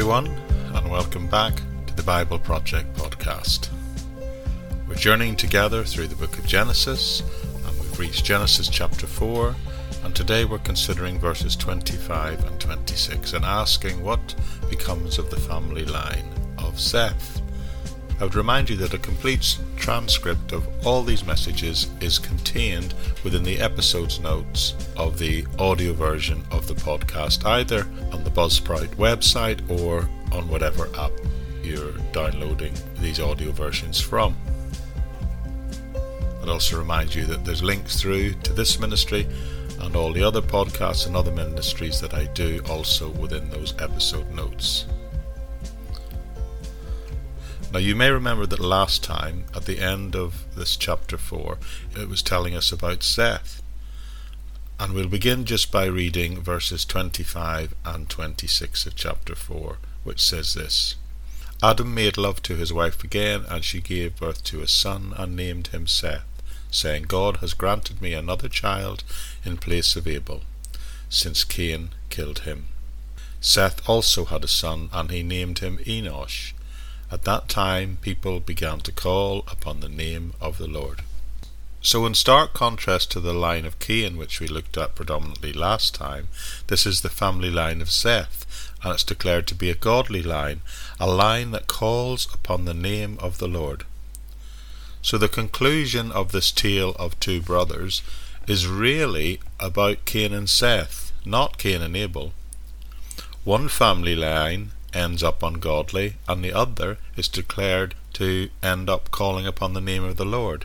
everyone, and welcome back to the Bible Project podcast. We're journeying together through the book of Genesis, and we've reached Genesis chapter 4, and today we're considering verses 25 and 26 and asking what becomes of the family line of Seth. I would remind you that a complete transcript of all these messages is contained within the episode's notes of the audio version of the podcast, either on the Buzzsprout website or on whatever app you're downloading these audio versions from. I'd also remind you that there's links through to this ministry and all the other podcasts and other ministries that I do also within those episode notes. Now, you may remember that last time, at the end of this chapter 4, it was telling us about Seth. And we'll begin just by reading verses 25 and 26 of chapter 4, which says this Adam made love to his wife again, and she gave birth to a son and named him Seth, saying, God has granted me another child in place of Abel, since Cain killed him. Seth also had a son, and he named him Enosh. At that time people began to call upon the name of the Lord. So, in stark contrast to the line of Cain, which we looked at predominantly last time, this is the family line of Seth, and it's declared to be a godly line, a line that calls upon the name of the Lord. So, the conclusion of this tale of two brothers is really about Cain and Seth, not Cain and Abel. One family line ends up ungodly, and the other is declared to end up calling upon the name of the Lord.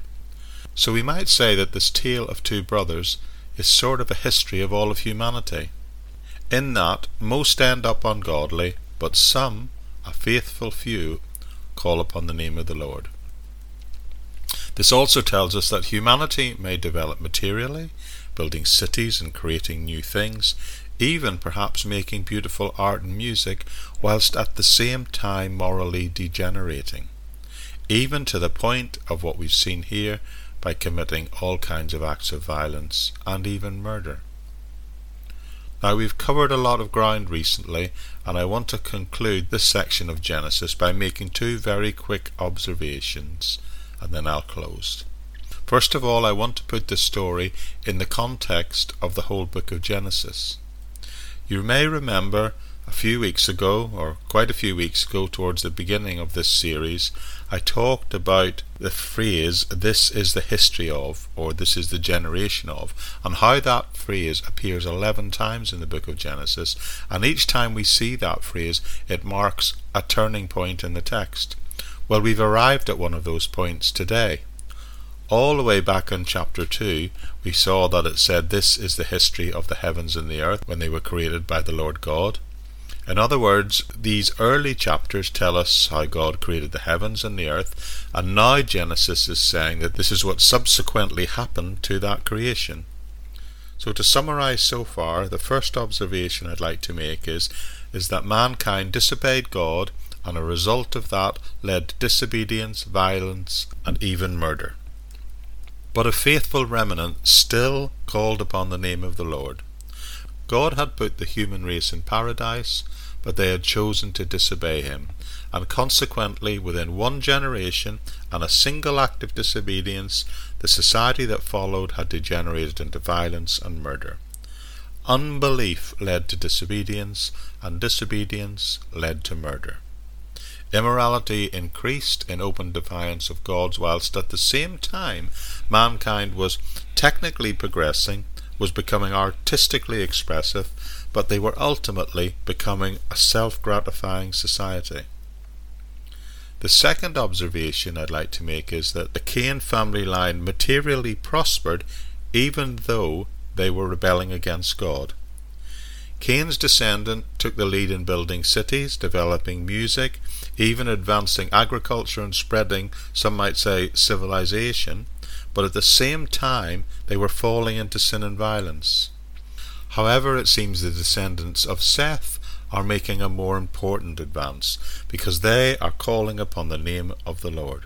So we might say that this tale of two brothers is sort of a history of all of humanity. In that, most end up ungodly, but some, a faithful few, call upon the name of the Lord. This also tells us that humanity may develop materially, building cities and creating new things, even perhaps making beautiful art and music, whilst at the same time morally degenerating, even to the point of what we've seen here by committing all kinds of acts of violence and even murder. Now, we've covered a lot of ground recently, and I want to conclude this section of Genesis by making two very quick observations, and then I'll close. First of all, I want to put this story in the context of the whole book of Genesis. You may remember a few weeks ago, or quite a few weeks ago, towards the beginning of this series, I talked about the phrase, this is the history of, or this is the generation of, and how that phrase appears 11 times in the book of Genesis, and each time we see that phrase, it marks a turning point in the text. Well, we've arrived at one of those points today. All the way back in chapter 2, we saw that it said this is the history of the heavens and the earth when they were created by the Lord God. In other words, these early chapters tell us how God created the heavens and the earth, and now Genesis is saying that this is what subsequently happened to that creation. So to summarize so far, the first observation I'd like to make is, is that mankind disobeyed God, and a result of that led to disobedience, violence, and even murder. But a faithful remnant still called upon the name of the Lord. God had put the human race in paradise, but they had chosen to disobey him, and consequently, within one generation and a single act of disobedience, the society that followed had degenerated into violence and murder. Unbelief led to disobedience, and disobedience led to murder. Immorality increased in open defiance of God's, whilst at the same time mankind was technically progressing, was becoming artistically expressive, but they were ultimately becoming a self gratifying society. The second observation I'd like to make is that the Cain family line materially prospered even though they were rebelling against God. Cain's descendant took the lead in building cities, developing music, even advancing agriculture and spreading, some might say, civilization, but at the same time they were falling into sin and violence. However, it seems the descendants of Seth are making a more important advance, because they are calling upon the name of the Lord.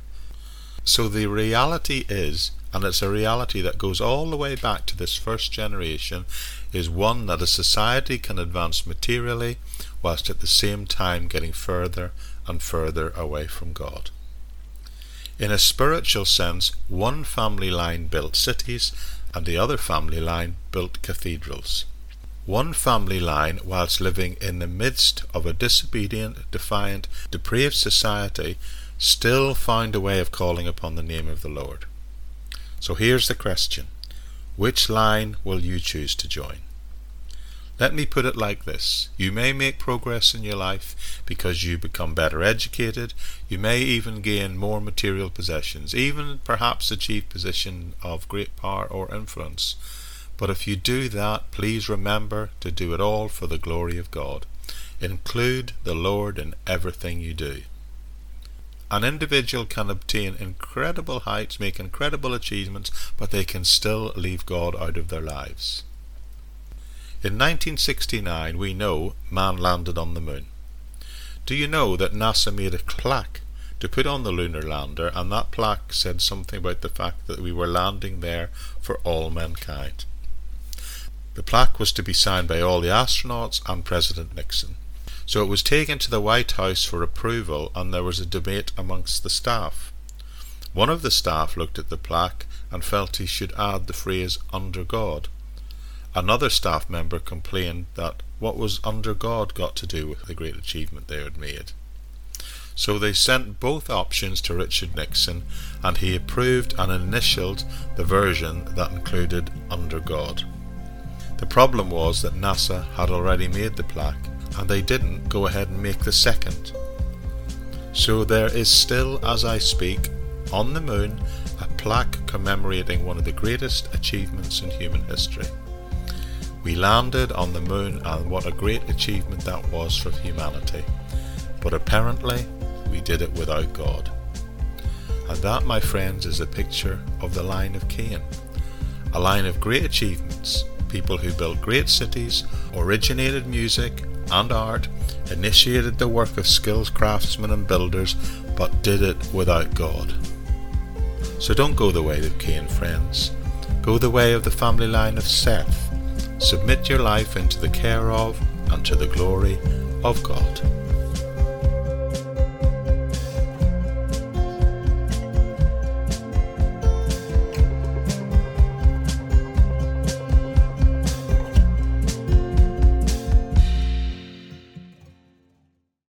So the reality is, and it's a reality that goes all the way back to this first generation, is one that a society can advance materially whilst at the same time getting further and further away from God. In a spiritual sense, one family line built cities and the other family line built cathedrals. One family line, whilst living in the midst of a disobedient, defiant, depraved society, still found a way of calling upon the name of the Lord. So here's the question Which line will you choose to join? Let me put it like this. You may make progress in your life because you become better educated. You may even gain more material possessions, even perhaps achieve position of great power or influence. But if you do that, please remember to do it all for the glory of God. Include the Lord in everything you do. An individual can obtain incredible heights, make incredible achievements, but they can still leave God out of their lives. In 1969, we know man landed on the moon. Do you know that NASA made a plaque to put on the lunar lander, and that plaque said something about the fact that we were landing there for all mankind? The plaque was to be signed by all the astronauts and President Nixon. So it was taken to the White House for approval, and there was a debate amongst the staff. One of the staff looked at the plaque and felt he should add the phrase under God. Another staff member complained that what was under God got to do with the great achievement they had made. So they sent both options to Richard Nixon and he approved and initialed the version that included under God. The problem was that NASA had already made the plaque and they didn't go ahead and make the second. So there is still, as I speak, on the moon a plaque commemorating one of the greatest achievements in human history. We landed on the moon, and what a great achievement that was for humanity. But apparently, we did it without God. And that, my friends, is a picture of the line of Cain. A line of great achievements, people who built great cities, originated music and art, initiated the work of skilled craftsmen and builders, but did it without God. So don't go the way of Cain, friends. Go the way of the family line of Seth, Submit your life into the care of and to the glory of God.